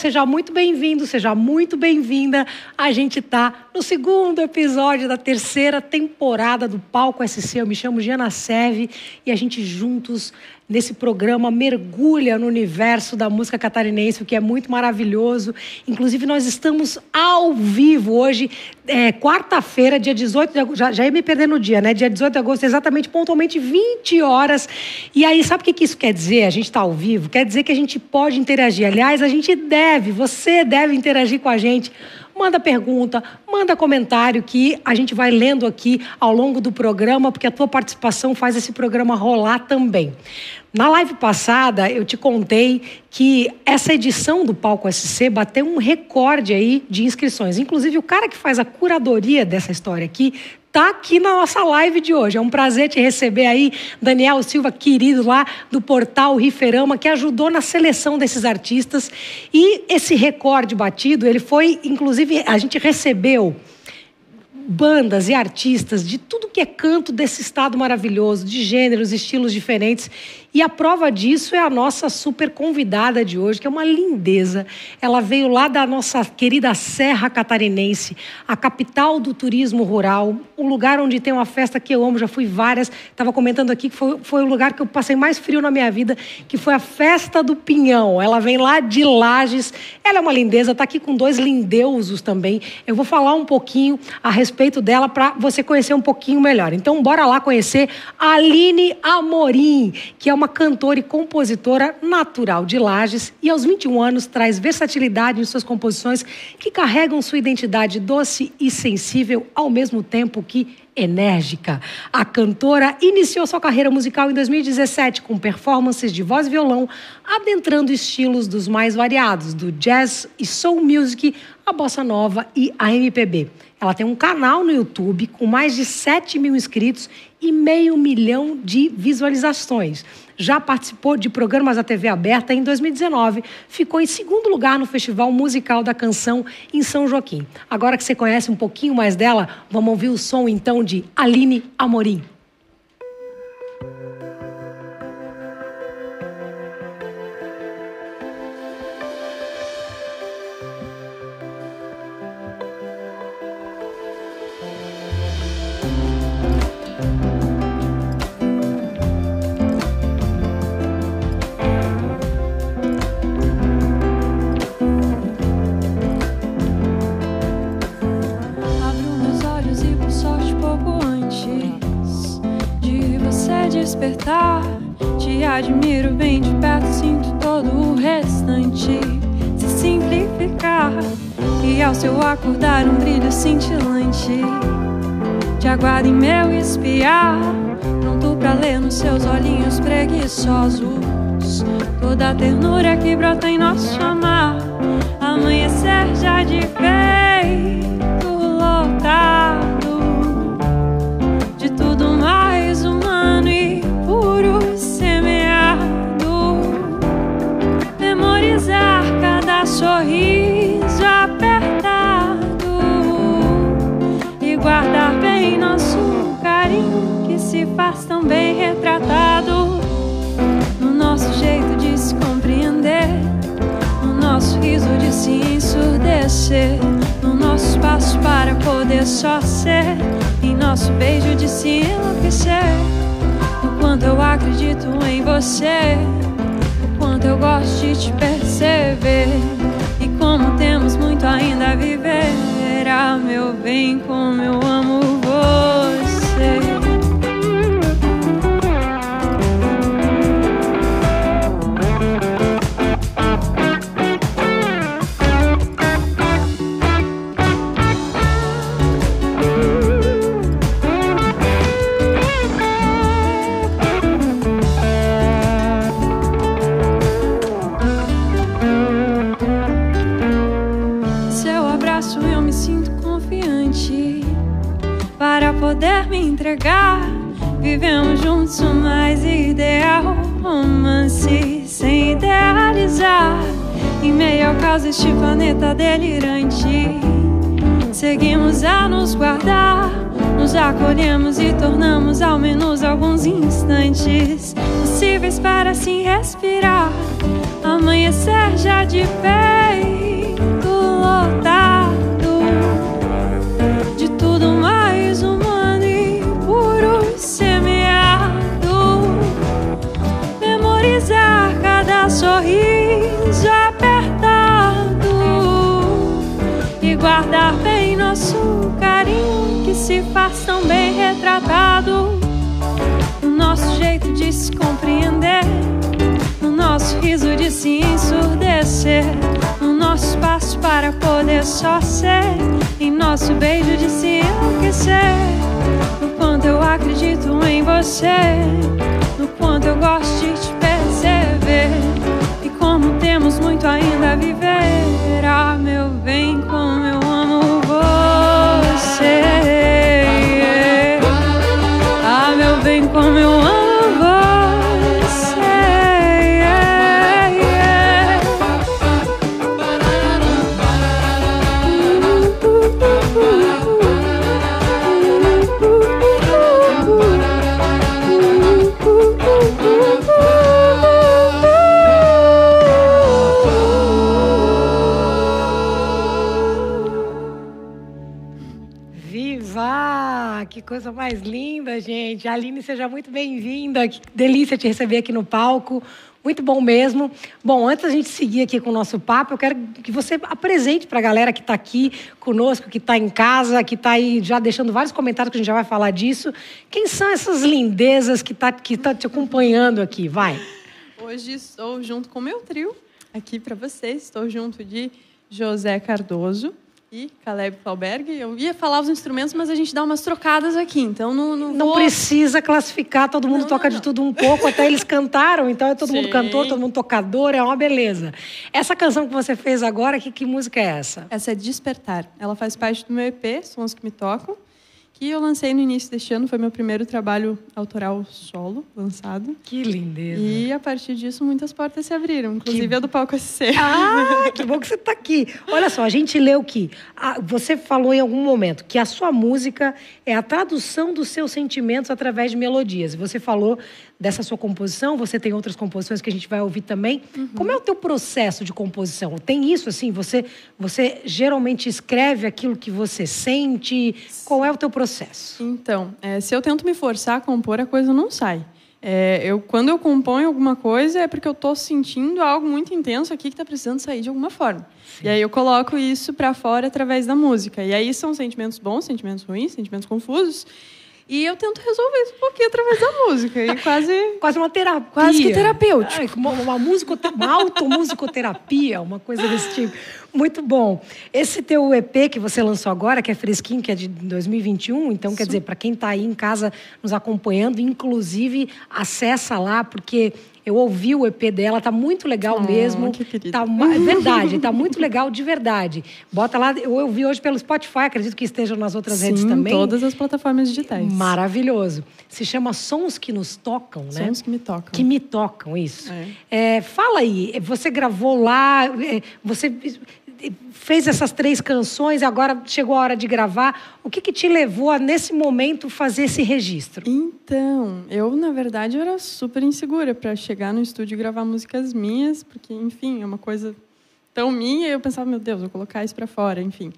seja muito bem-vindo, seja muito bem-vinda. A gente está no segundo episódio da terceira temporada do Palco SC. Eu me chamo Giana Seve e a gente juntos nesse programa mergulha no universo da música catarinense, o que é muito maravilhoso. Inclusive, nós estamos ao vivo hoje, é, quarta-feira, dia 18 de agosto. Já, já ia me perder no dia, né? Dia 18 de agosto, exatamente, pontualmente 20 horas. E aí, sabe o que, que isso quer dizer? A gente está ao vivo? Quer dizer que a gente pode interagir. Aliás, a gente deve, você deve interagir com a gente manda pergunta, manda comentário que a gente vai lendo aqui ao longo do programa, porque a tua participação faz esse programa rolar também. Na live passada, eu te contei que essa edição do Palco SC bateu um recorde aí de inscrições. Inclusive, o cara que faz a curadoria dessa história aqui está aqui na nossa live de hoje. É um prazer te receber aí, Daniel Silva, querido lá do portal Riferama, que ajudou na seleção desses artistas. E esse recorde batido, ele foi, inclusive, a gente recebeu bandas e artistas de tudo que é canto desse estado maravilhoso, de gêneros, estilos diferentes. E a prova disso é a nossa super convidada de hoje, que é uma lindeza. Ela veio lá da nossa querida Serra Catarinense, a capital do turismo rural, um lugar onde tem uma festa que eu amo, já fui várias. Estava comentando aqui que foi, foi o lugar que eu passei mais frio na minha vida, que foi a Festa do Pinhão. Ela vem lá de Lages. Ela é uma lindeza, está aqui com dois lindeusos também. Eu vou falar um pouquinho a respeito dela para você conhecer um pouquinho melhor. Então, bora lá conhecer a Aline Amorim, que é uma cantora e compositora natural de Lages e aos 21 anos traz versatilidade em suas composições que carregam sua identidade doce e sensível ao mesmo tempo que enérgica. A cantora iniciou sua carreira musical em 2017 com performances de voz e violão, adentrando estilos dos mais variados, do jazz e soul music, a bossa nova e a MPB. Ela tem um canal no YouTube com mais de 7 mil inscritos e meio milhão de visualizações já participou de programas da TV aberta em 2019. Ficou em segundo lugar no Festival Musical da Canção em São Joaquim. Agora que você conhece um pouquinho mais dela, vamos ouvir o som então de Aline Amorim. E ao seu acordar, um brilho cintilante. Te aguardo em meu espiar, pronto pra ler nos seus olhinhos preguiçosos. Toda a ternura que brota em nosso amar. Amanhecer já de peito lotado. sorriso bem retratado no nosso jeito de se compreender, no nosso riso de se ensurdecer, no nosso espaço para poder só ser, em nosso beijo de se enlouquecer. O quanto eu acredito em você, o quanto eu gosto de te perceber como temos muito ainda a viver. Ah, meu bem, como eu amo Vivemos juntos o mais ideal romance sem idealizar. Em meio ao caos deste planeta delirante, seguimos a nos guardar. Nos acolhemos e tornamos ao menos alguns instantes possíveis para assim respirar. Amanhecer já de peito retratado. O nosso jeito de se compreender nosso riso de se ensurdecer, no nosso espaço para poder só ser, em nosso beijo de se enlouquecer. No quanto eu acredito em você, no quanto eu gosto de te perceber, e como temos muito ainda a viver. Ah, meu bem, como coisa mais linda, gente. Aline, seja muito bem-vinda. Que delícia te receber aqui no palco. Muito bom mesmo. Bom, antes da gente seguir aqui com o nosso papo, eu quero que você apresente para a galera que está aqui conosco, que está em casa, que está aí já deixando vários comentários, que a gente já vai falar disso. Quem são essas lindezas que tá, que tá te acompanhando aqui? Vai. Hoje estou junto com o meu trio aqui para vocês. Estou junto de José Cardoso, e Caleb Falberg. Eu ia falar os instrumentos, mas a gente dá umas trocadas aqui, então não Não, não vou... precisa classificar, todo mundo não, toca não, de tudo um pouco, até eles cantaram, então é todo Sim. mundo cantor, todo mundo tocador, é uma beleza. Essa canção que você fez agora, que, que música é essa? Essa é Despertar. Ela faz parte do meu EP, Sons que Me Tocam que eu lancei no início deste ano, foi meu primeiro trabalho autoral solo lançado. Que lindeza. E a partir disso muitas portas se abriram, inclusive que... a do palco SC. Ah, que bom que você está aqui. Olha só, a gente leu que você falou em algum momento que a sua música é a tradução dos seus sentimentos através de melodias. Você falou dessa sua composição, você tem outras composições que a gente vai ouvir também. Uhum. Como é o teu processo de composição? Tem isso assim? Você você geralmente escreve aquilo que você sente? Qual é o teu processo? Então, é, se eu tento me forçar a compor, a coisa não sai. É, eu, quando eu componho alguma coisa é porque eu estou sentindo algo muito intenso aqui que está precisando sair de alguma forma. Sim. E aí eu coloco isso para fora através da música. E aí são sentimentos bons, sentimentos ruins, sentimentos confusos. E eu tento resolver isso um pouquinho através da música. E quase. quase uma terapia. Quase que terapêutico. Ai, uma, uma, musico, uma automusicoterapia, uma coisa desse tipo. Muito bom. Esse teu EP que você lançou agora, que é fresquinho, que é de 2021, então Isso. quer dizer, para quem está aí em casa nos acompanhando, inclusive acessa lá, porque eu ouvi o EP dela, tá muito legal oh, mesmo. Que querida. Tá é verdade, tá muito legal de verdade. Bota lá, eu ouvi hoje pelo Spotify, acredito que estejam nas outras Sim, redes também. todas as plataformas digitais. Maravilhoso. Se chama Sons que nos tocam, né? Sons que me tocam. Que me tocam, isso. É. É, fala aí, você gravou lá, é, você fez essas três canções, agora chegou a hora de gravar. O que, que te levou a, nesse momento, fazer esse registro? Então, eu, na verdade, era super insegura para chegar no estúdio e gravar músicas minhas, porque, enfim, é uma coisa tão minha. E eu pensava, meu Deus, vou colocar isso para fora, enfim.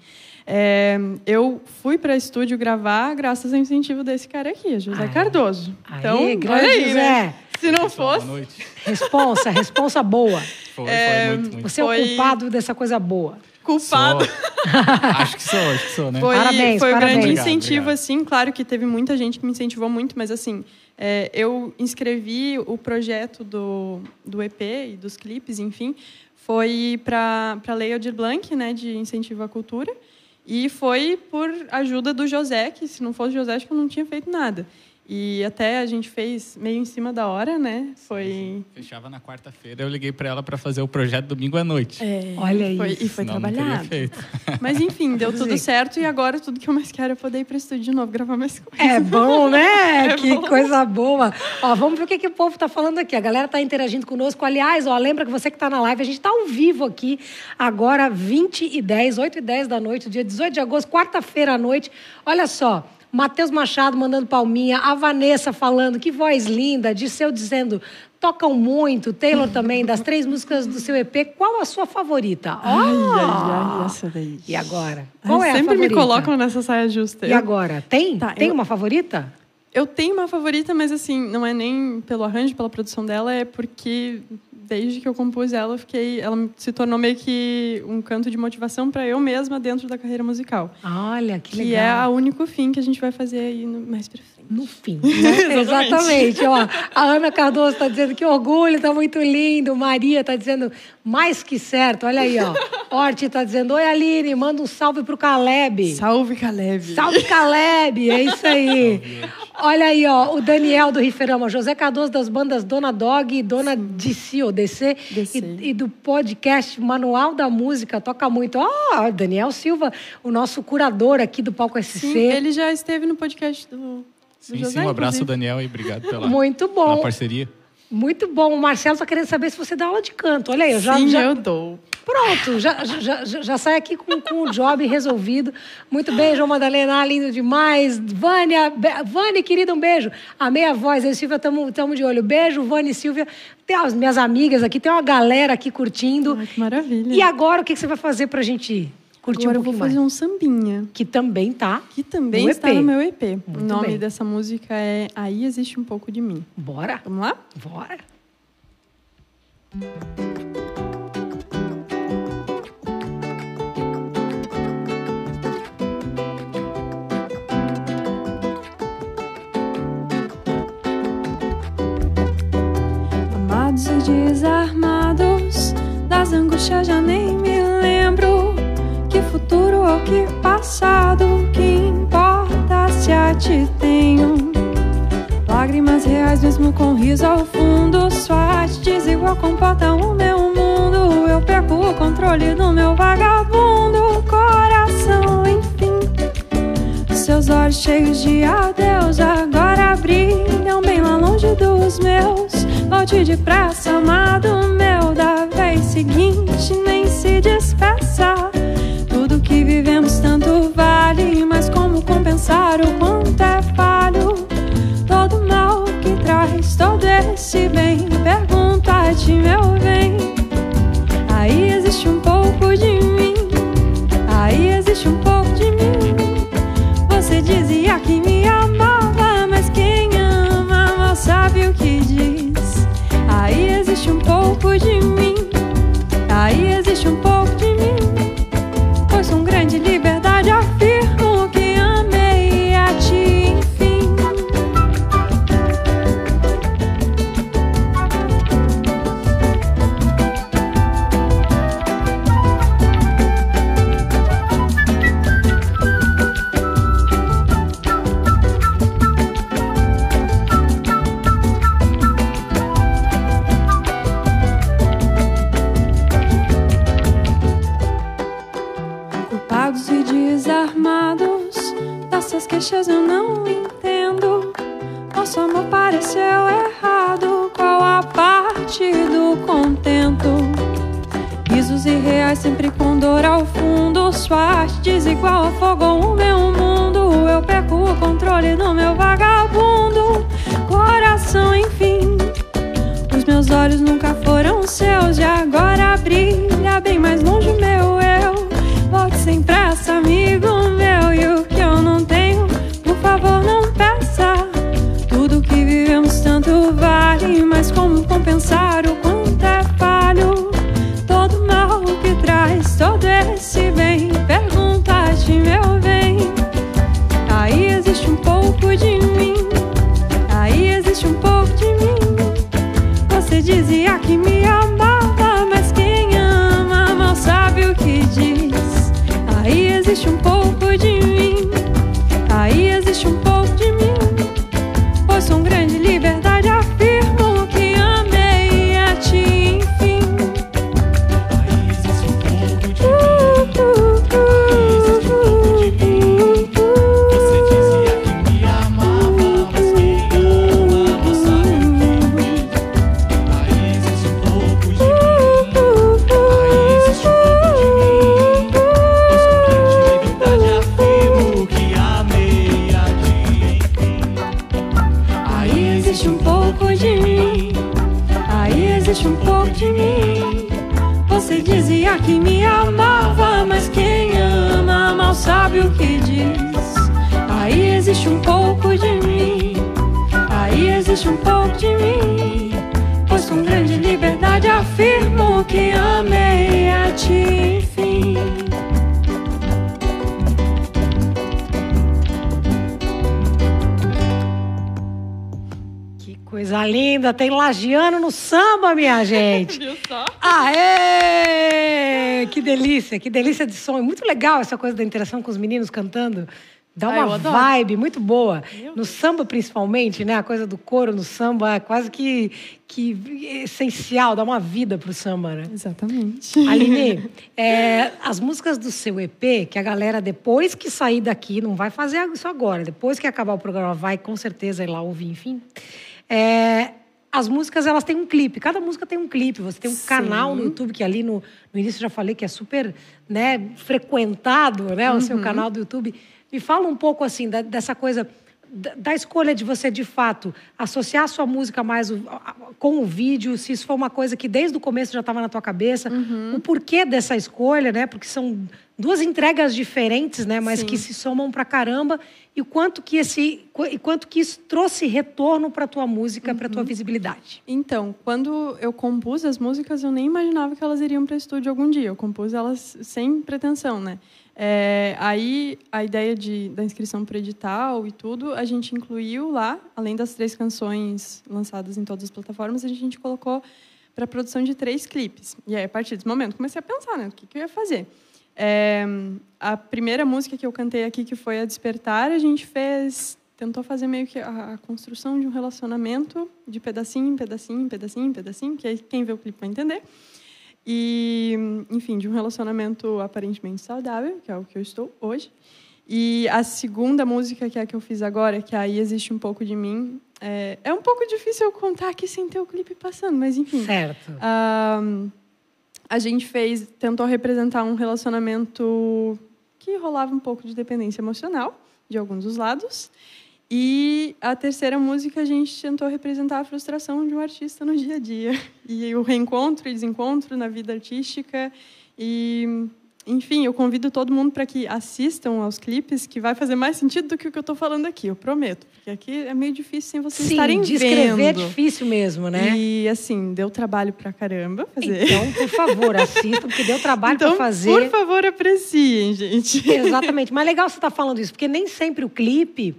É, eu fui para estúdio gravar graças ao incentivo desse cara aqui, José ah, Cardoso. Então, Aê, grande aí, José. Né? Se não fosse. Responsa, responsa boa. Foi, é, foi muito, muito. Você foi... é o culpado dessa coisa boa. Culpado. acho que sou, acho que sou, né? Foi, parabéns, foi parabéns. um grande incentivo, obrigado. assim. Claro que teve muita gente que me incentivou muito, mas assim, é, eu inscrevi o projeto do, do EP e dos clipes, enfim, foi para a Lei Aldir Blanc, né, de incentivo à cultura. E foi por ajuda do José, que se não fosse o José, acho que eu não tinha feito nada. E até a gente fez meio em cima da hora, né? Foi. Fechava na quarta-feira, eu liguei para ela para fazer o projeto domingo à noite. É, Olha isso. Foi, e foi Senão trabalhado. Mas enfim, deu tudo certo e agora tudo que eu mais quero é poder ir para o estúdio de novo gravar mais coisas. É bom, né? É que bom. coisa boa. Ó, vamos ver o que, que o povo está falando aqui. A galera está interagindo conosco. Aliás, ó, lembra que você que está na live, a gente está ao vivo aqui agora, 20 e 10, 8 e 10 da noite, dia 18 de agosto, quarta-feira à noite. Olha só. Matheus Machado mandando palminha, a Vanessa falando, que voz linda, Disseu dizendo, tocam muito, Taylor também, das três músicas do seu EP, qual a sua favorita? Ai, Oh! ai, ai, essa daí. E agora? Ai, Qual é a sempre favorita? me colocam nessa saia justa. E agora? Tem? Tá, Tem eu- uma favorita? Eu tenho uma favorita, mas assim, não é nem pelo arranjo, pela produção dela, é porque desde que eu compus ela, eu fiquei, ela se tornou meio que um canto de motivação para eu mesma dentro da carreira musical. Olha, que Que, legal. é o único fim que a gente vai fazer aí no, mais pra frente. No fim. né? Exatamente. Ó, a Ana Cardoso está dizendo que orgulho, está muito lindo. Maria está dizendo mais que certo. Olha aí, ó. Orti está dizendo: Oi, Aline, manda um salve pro Caleb. Salve, Caleb! Salve, Caleb! É isso aí. Olha aí, ó, o Daniel do Riferama, José Cardoso das bandas Dona Dog e Dona DC, ou DC, DC. E, e do podcast Manual da Música, toca muito. Ó, Daniel Silva, o nosso curador aqui do Palco SC. Sim, ele já esteve no podcast do, do Sim, José, sim, um abraço, inclusive. Daniel, e obrigado pela, Muito pela bom. parceria. Muito bom. O Marcelo está querendo saber se você dá aula de canto. Olha aí, eu já, Sim, já- eu dou. Pronto, já, já, já, sai aqui com, com o job resolvido. Muito bem, João Madalena, lindo demais. Vânia, be- Vânia, querida, um beijo. Amei a voz, eu e Silvia estamos de olho. Beijo, Vânia e Silvia. Tem as minhas amigas aqui, tem uma galera aqui curtindo. Ai, que maravilha. E agora, o que, que você vai fazer pra gente curtir Agora um eu vou pouquinho fazer mais? um sambinha. Que também tá. Que também No está EP. no meu EP. Muito o nome bem. dessa música é Aí Existe Um Pouco de Mim. Bora? Vamos lá? Bora. Amados e desarmados, das angústias já nem riso ao fundo. Sua arte desigual comporta o meu mundo. Eu perco o controle do meu vagabundo coração, enfim. Seus olhos cheios de adeus agora brilham bem lá longe dos meus. Volte depressa, amado meu, da vez seguinte nem se despeça. Tudo que vivemos tanto vale, mas como compensar o coisa linda. Tem lagiano no samba, minha gente. Viu só? Aê! Que delícia, que delícia de som. É muito legal essa coisa da interação com os meninos cantando. Dá Ah, uma vibe muito boa. No samba, principalmente, né? A coisa do coro no samba é quase que, que essencial, dá uma vida pro samba, né? Exatamente. Aline, é, as músicas do seu EP, que a galera, depois que sair daqui, não vai fazer isso agora, depois que acabar o programa, vai com certeza ir lá ouvir, enfim. É, as músicas, elas têm um clipe, cada música tem um clipe. Você tem um canal no YouTube, que ali no, no início eu já falei que é super né, frequentado, né? O seu canal do YouTube. Me fala um pouco, assim, da- dessa coisa da, escolha de você, de fato, associar a sua música mais com o vídeo, se isso foi uma coisa que desde o começo já estava na tua cabeça, o porquê dessa escolha, né? Porque são duas entregas diferentes, né? Mas Sim. que se somam pra caramba e o quanto que esse e quanto que isso trouxe retorno para tua música, para tua visibilidade. Então, quando eu compus as músicas, eu nem imaginava que elas iriam para estúdio algum dia. Eu compus elas sem pretensão, né? É, aí, a ideia de, da inscrição para edital e tudo, a gente incluiu lá, além das três canções lançadas em todas as plataformas, a gente colocou para a produção de três clipes. E aí, a partir desse momento, comecei a pensar, né? O que, que eu ia fazer? É, a primeira música que eu cantei aqui, que foi a Despertar, a gente fez tentou fazer meio que a, a construção de um relacionamento de pedacinho em pedacinho, pedacinho, em pedacinho, que aí quem vê o clipe vai entender. E, enfim, de um relacionamento aparentemente saudável, que é o que eu estou hoje. E a segunda música, que é a que eu fiz agora, que aí existe um pouco de mim, é, é um pouco difícil eu contar aqui sem ter o clipe passando, mas enfim. Certo. Ahn, a gente fez, tentou representar um relacionamento que rolava um pouco de dependência emocional de alguns dos lados. E a terceira música a gente tentou representar a frustração de um artista no dia a dia e o reencontro e desencontro na vida artística e enfim, eu convido todo mundo para que assistam aos clipes, que vai fazer mais sentido do que o que eu estou falando aqui, eu prometo. Porque aqui é meio difícil sem vocês Sim, estarem descrever é vendo. difícil mesmo, né? E assim, deu trabalho pra caramba fazer. Então, por favor, assistam, porque deu trabalho Então, para fazer. por favor, apreciem, gente. Exatamente. Mas legal você estar falando isso, porque nem sempre o clipe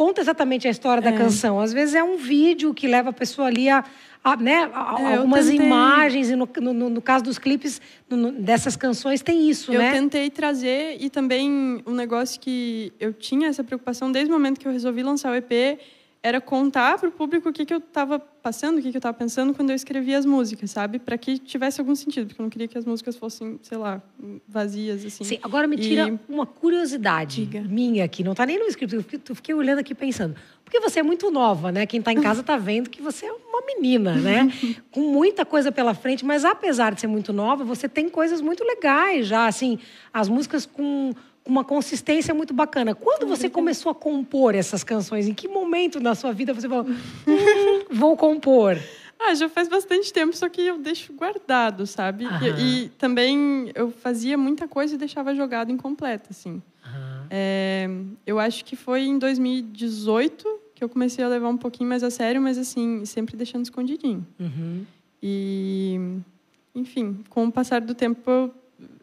conta exatamente a história da É. canção. Às vezes é um vídeo que leva a pessoa ali a, a, né, a- É, eu algumas imagens. E no, no, no caso dos clipes, no- dessas canções, tem isso, Eu né? tentei trazer e também um negócio que eu tinha essa preocupação desde o momento que eu resolvi lançar o EP era contar para o público o que, que eu estava passando, o que, que eu estava pensando quando eu escrevia as músicas, sabe? Para que tivesse algum sentido, porque eu não queria que as músicas fossem, sei lá, vazias assim. Sim, agora me tira E- uma curiosidade Diga. minha aqui, não está nem no script, eu fiquei, olhando aqui pensando. Porque você é muito nova, né? Quem está em casa está vendo que você é uma menina, né? Com muita coisa pela frente, mas apesar de ser muito nova, você tem coisas muito legais já, assim, as músicas com uma consistência muito bacana. Quando você começou a compor essas canções? Em que momento na sua vida você falou, "Hum, vou compor? Ah, já faz bastante tempo, só que eu deixo guardado, sabe? E, e também eu fazia muita coisa e deixava jogado incompleto, assim. É, eu acho que foi em 2018 que eu comecei a levar um pouquinho mais a sério, mas assim, sempre deixando escondidinho. Uhum. E, enfim, com o passar do tempo, eu,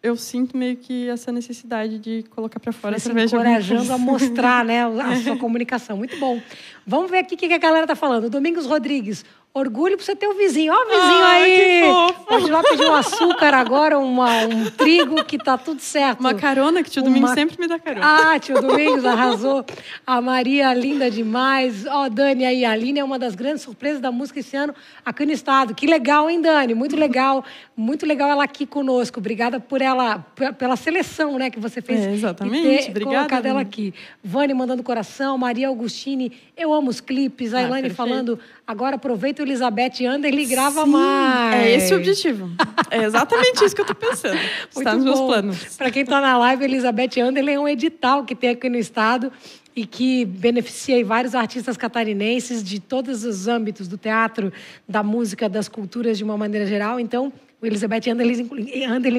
eu sinto meio que essa necessidade de colocar para fora se através encorajando a mostrar né, a sua comunicação. Muito bom. Vamos ver aqui o que a galera tá falando. Domingos Rodrigues, orgulho para você ter o vizinho. Ó, o vizinho Ai, aí! Pode lá pedir um açúcar agora, uma, um trigo, que tá tudo certo. Uma carona, que o tio Uma- sempre me dá carona. Ah, tio Domingos arrasou. A Maria, linda demais. Ó, Dani aí, a Aline é uma das grandes surpresas da música esse ano aqui no estado. Que legal, hein, Dani? Muito legal. Muito legal ela aqui conosco. Obrigada por ela, pela seleção, né, que você fez. É, exatamente. E ter Obrigada, colocado ela Vani. aqui. Vani mandando coração, Maria Augustine, eu amo os clipes. A Ah, Elaine perfeito. falando, agora aproveita o Elizabeth Anderle e grava Sim, mais. É esse o objetivo. É exatamente isso que eu tô pensando. Está nos meus planos. Para quem está na live, Elizabeth Anderle é um edital que tem aqui no estado. e que beneficia vários artistas catarinenses de todos os âmbitos do teatro, da música, das culturas de uma maneira geral. Então, o Elizabeth Anderle,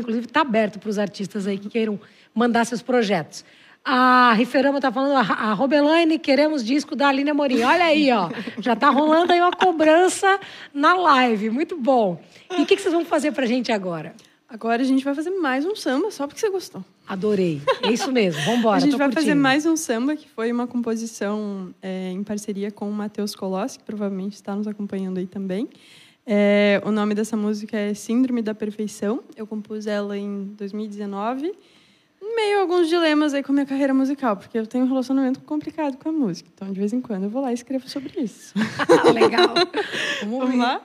inclusive, está aberto para os artistas aí que queiram mandar seus projetos. A Riferama está falando, a Robelaine, queremos disco da Aline Amorim. Olha aí, ó. Já está rolando aí uma cobrança na live. Muito bom. E o que, que vocês vão fazer para a gente agora? Agora a gente vai fazer mais um samba, só porque você gostou. Adorei. É isso mesmo. Vamos embora. A gente vai curtindo. fazer mais um samba, que foi uma composição é, em parceria com o Matheus Colossi, que provavelmente está nos acompanhando aí também. É, o nome dessa música é Síndrome da Perfeição. Eu compus ela em 2019 meio alguns dilemas aí com a minha carreira musical, porque eu tenho um relacionamento complicado com a música. Então, de vez em quando, eu vou lá e escrevo sobre isso. Legal. Vamos, Vamos lá?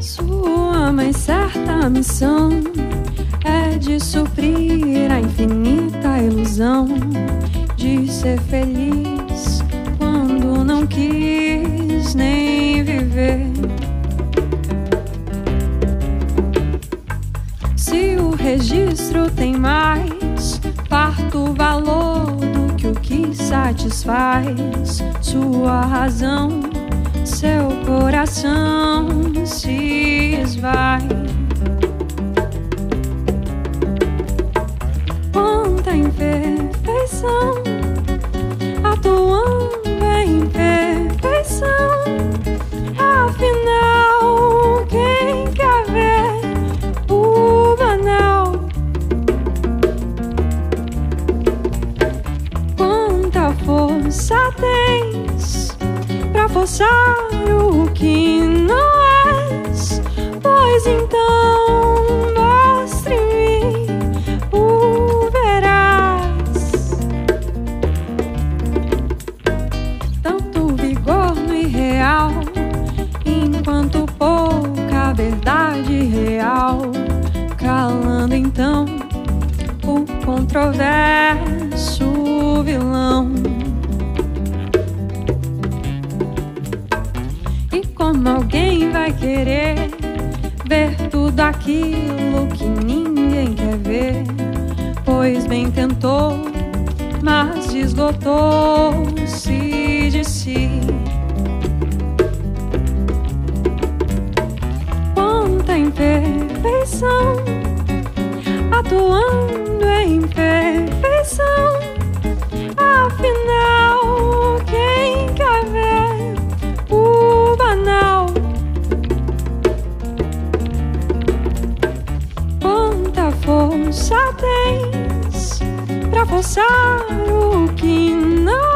Sua mais certa missão é de suprir a infinita ilusão de ser feliz quando não quis nem viver. Se o registro tem mais parto valor do que o que satisfaz sua razão, seu coração se esvai. Quanta imperfeição atuando em perfeição. Afinal, quem quer ver o banal? Quanta força tens pra forçar o que não és? Pois então pra forçar o que não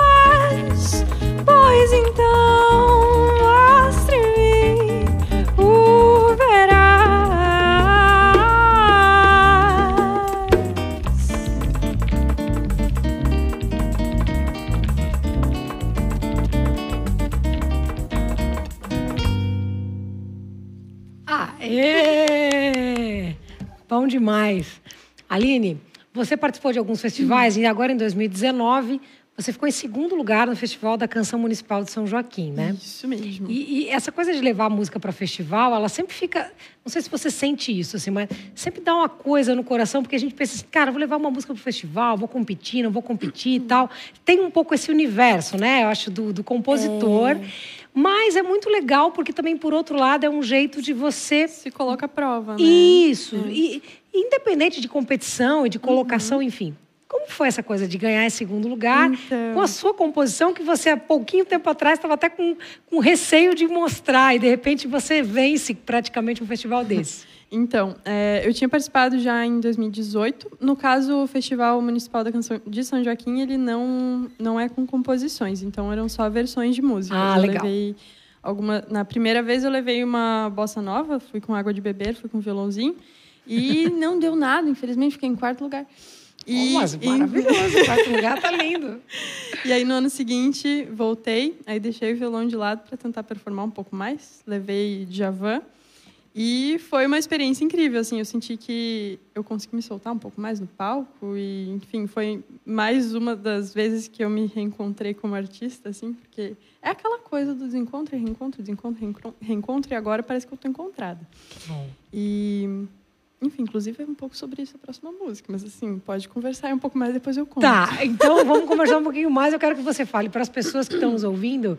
és? Pois então mostre-me o verás. Aê! Bom demais. Aline, você participou de alguns festivais e agora em 2019 você ficou em segundo lugar no Festival da Canção Municipal de São Joaquim, né? Isso mesmo. E, e essa coisa de levar a música para festival, ela sempre fica. Não sei se você sente isso, assim, mas sempre dá uma coisa no coração, porque a gente pensa assim, cara, vou levar uma música para o festival, vou competir, não vou competir e tal. Tem um pouco esse universo, né? Eu acho, do, do compositor. Mas é muito legal, porque também, por outro lado, é um jeito de você Se coloca à prova, né? isso. E, independente de competição e de colocação, enfim. Como foi essa coisa de ganhar em segundo lugar Então. com a sua composição que você há pouquinho tempo atrás estava até com, com receio de mostrar e de repente você vence praticamente um festival desse? Então, é, eu tinha participado já em 2018. No caso, o Festival Municipal da Canção de São Joaquim, ele não, não é com composições, então eram só versões de músicas. Ah, eu legal. levei alguma, na primeira vez eu levei uma bossa nova, fui com água de beber, fui com violãozinho, e não deu nada, infelizmente, fiquei em quarto lugar. E, Oh, mas e- maravilhoso, o quarto lugar tá lindo. E aí, no ano seguinte, voltei, aí deixei o violão de lado para tentar performar um pouco mais. Levei Djavan E foi uma experiência incrível, assim, eu senti que eu consegui me soltar um pouco mais no palco e, enfim, foi mais uma das vezes que eu me reencontrei como artista, assim, porque é aquela coisa do desencontro, reencontro, desencontro, reencontro, reencontro e agora parece que eu estou encontrada. Bom. E, enfim, inclusive é um pouco sobre isso a próxima música, mas assim, pode conversar um pouco mais depois eu conto. Tá, então vamos conversar um pouquinho mais. Eu quero que você fale para as pessoas que estão nos ouvindo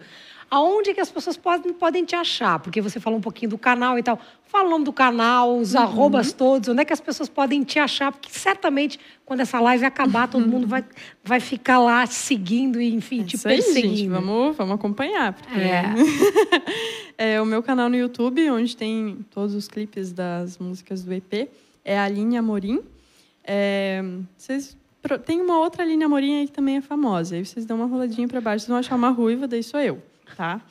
aonde que as pessoas podem, podem te achar, porque você falou um pouquinho do canal e tal. Fala o nome do canal, os Uhum. arrobas todos, onde é que as pessoas podem te achar, porque certamente quando essa live acabar, todo mundo vai, vai ficar lá seguindo e, enfim, te Isso aí, perseguindo. gente, vamos, vamos acompanhar. Porque... É. É, o meu canal no YouTube, onde tem todos os clipes das músicas do EP, é a Aline Amorim. É, vocês tem uma outra Aline Amorim aí que também é famosa. Aí vocês dão uma roladinha para baixo, vocês vão achar uma ruiva, daí sou eu, tá?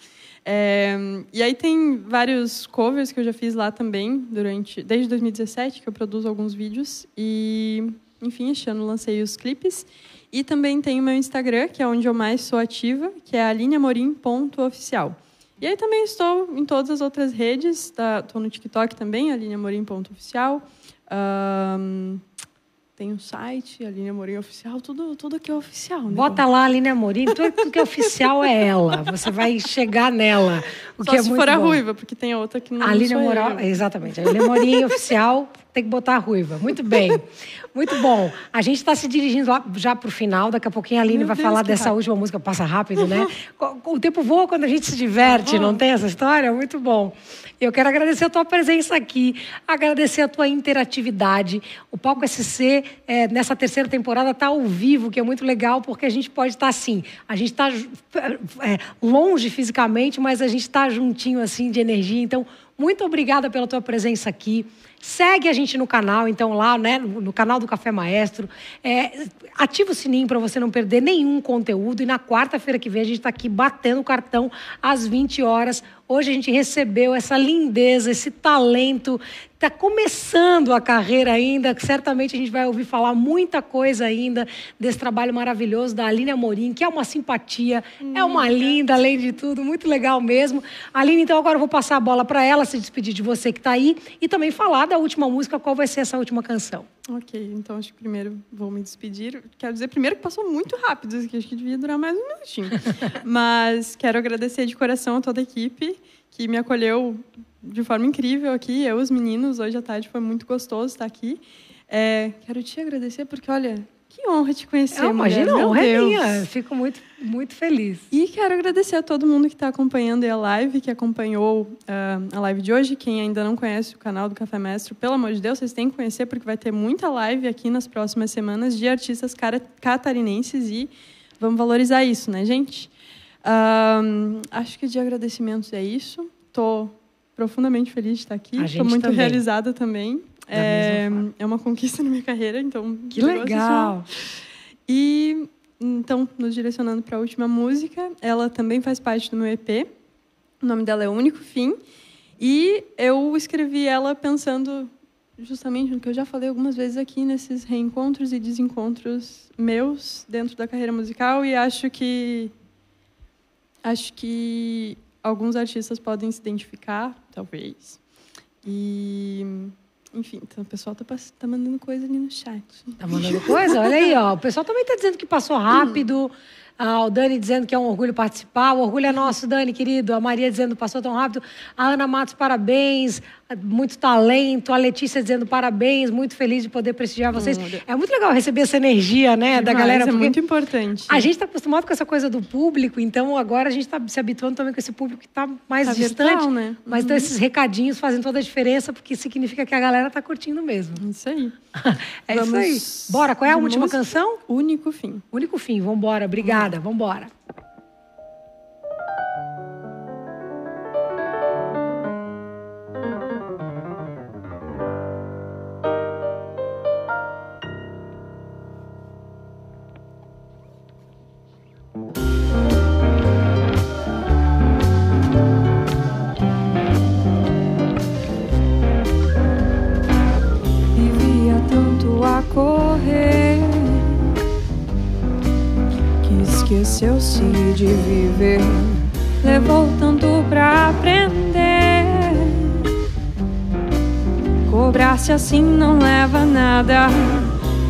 É, e aí tem vários covers que eu já fiz lá também, durante desde 2017, que eu produzo alguns vídeos. E, enfim, este ano lancei os clipes. E também tem o meu Instagram, que é onde eu mais sou ativa, que é alineamorim.oficial. E aí também estou em todas as outras redes, tá? estou no TikTok também, alineamorim.oficial. Ahn, tem o site, Aline Amorim Oficial, tudo, tudo aqui é oficial. Né? Bota lá a Aline Amorim, tudo que é oficial é ela. Você vai chegar nela. O Só que é se for a bom. ruiva, porque tem a outra que não A Aline sou Moral, exatamente. A Aline Amorim oficial tem que botar a ruiva. Muito bem. Muito bom. A gente está se dirigindo já para o final. Daqui a pouquinho a Aline Meu vai Deus, falar que dessa rápido. última música. Passa rápido, né? Co- O tempo voa quando a gente se diverte, não tem essa história? Muito bom. Eu quero agradecer a tua presença aqui, agradecer a tua interatividade. O Palco SC, é, nessa terceira temporada, está ao vivo, que é muito legal, porque a gente pode estar assim. A gente está longe fisicamente, mas a gente está juntinho assim de energia. Então, muito obrigada pela tua presença aqui. Segue a gente no canal, então, lá, né? No no canal do Café Maestro. É, ativa o sininho para você não perder nenhum conteúdo. E na quarta-feira que vem a gente está aqui batendo o cartão às 20 horas. Hoje a gente recebeu essa lindeza, esse talento. Está começando a carreira ainda. Certamente a gente vai ouvir falar muita coisa ainda desse trabalho maravilhoso da Aline Amorim, que é uma simpatia, é uma linda, além de tudo, muito legal mesmo. Aline, então agora eu vou passar a bola para ela se despedir de você que está aí e também falar da última música, qual vai ser essa última canção. Ok, então acho que primeiro vou me despedir. Quero dizer primeiro que passou muito rápido, acho que devia durar mais um minutinho. Mas quero agradecer de coração a toda a equipe que me acolheu de forma incrível aqui, eu, os meninos, hoje à tarde foi muito gostoso estar aqui. É, quero te agradecer porque, olha, que honra te conhecer, Eu mulher, imagino, meu honra é Deus. minha. Eu Fico muito, muito feliz. E quero agradecer a todo mundo que está acompanhando a live, que acompanhou ah, a live de hoje. Quem ainda não conhece o canal do Café Mestre, pelo amor de Deus, vocês têm que conhecer, porque vai ter muita live aqui nas próximas semanas de artistas catarinenses e vamos valorizar isso, né, gente? Ah, acho que de agradecimentos é isso. Estou profundamente feliz de estar aqui. Estou muito também. realizada também. É, é uma conquista na minha carreira, então. Que legal. e então, nos direcionando para a última música, ela também faz parte do meu EP. O nome dela é Único Fim. E eu escrevi ela pensando justamente no que eu já falei algumas vezes aqui, nesses reencontros e desencontros meus dentro da carreira musical. E acho que. Acho que alguns artistas podem se identificar, talvez. E. Enfim, então o pessoal tá, pass- tá mandando coisa ali no chat. Tá mandando coisa? Olha aí, ó. O pessoal também tá dizendo que passou rápido. Ah, o Dani dizendo que é um orgulho participar. O orgulho é nosso, Dani, querido. A Maria dizendo que passou tão rápido. A Ana Matos, parabéns. Muito talento. A Letícia dizendo parabéns. Muito feliz de poder prestigiar vocês. Olha. É muito legal receber essa energia, né, da Demais, galera. é muito importante. A gente está acostumado com essa coisa do público, então agora a gente está se habituando também com esse público que está mais Tá distante. virtual, né? Mas então esses recadinhos fazem toda a diferença, porque significa que a galera está curtindo mesmo. Isso aí. É isso Vamos aí. Bora, qual é a última canção? Único fim. Único fim, vambora. Obrigada, vambora. Vivia esqueceu-se de viver. Levou tanto pra aprender Cobrar-se assim não leva nada.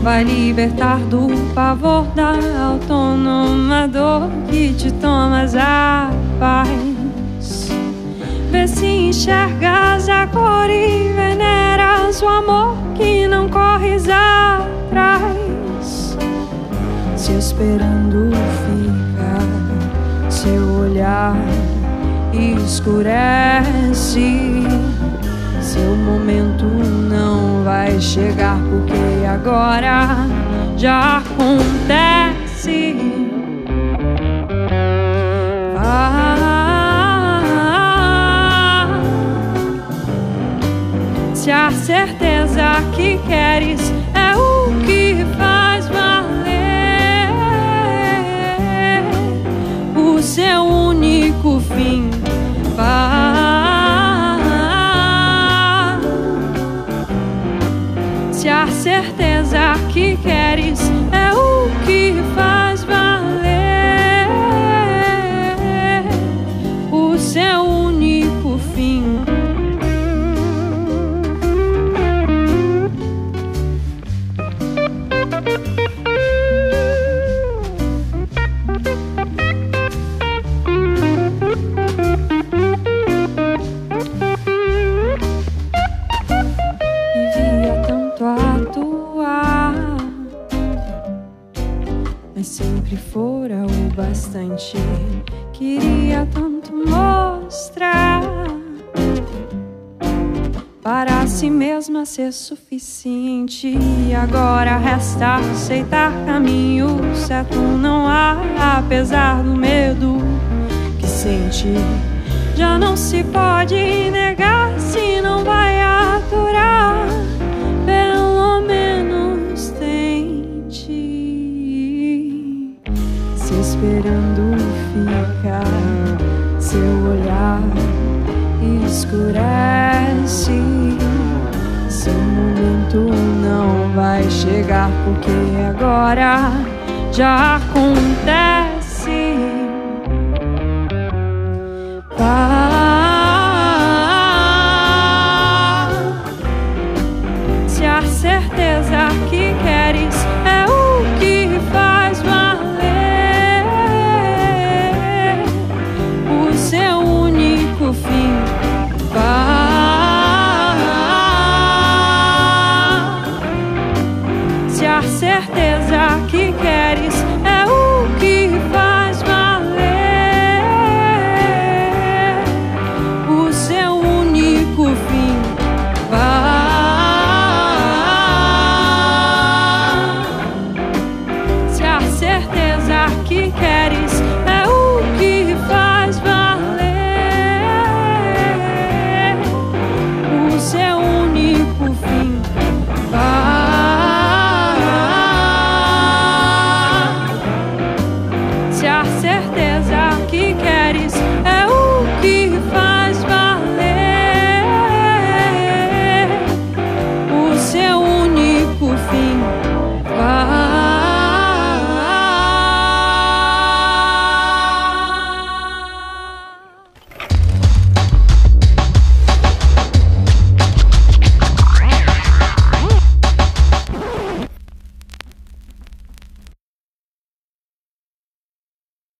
Vai libertar do pavor da autônoma dor que te tomas a paz. Vê se enxergas a cor e veneras o amor que não corres atrás. Se esperando olhar escurece. Seu momento não vai chegar porque agora já acontece. Ah, se a certeza que queres Se a certeza que queres ser suficiente. Agora resta aceitar caminho certo não há, apesar do medo que sente. Já não se pode negar porque agora já acontece. Para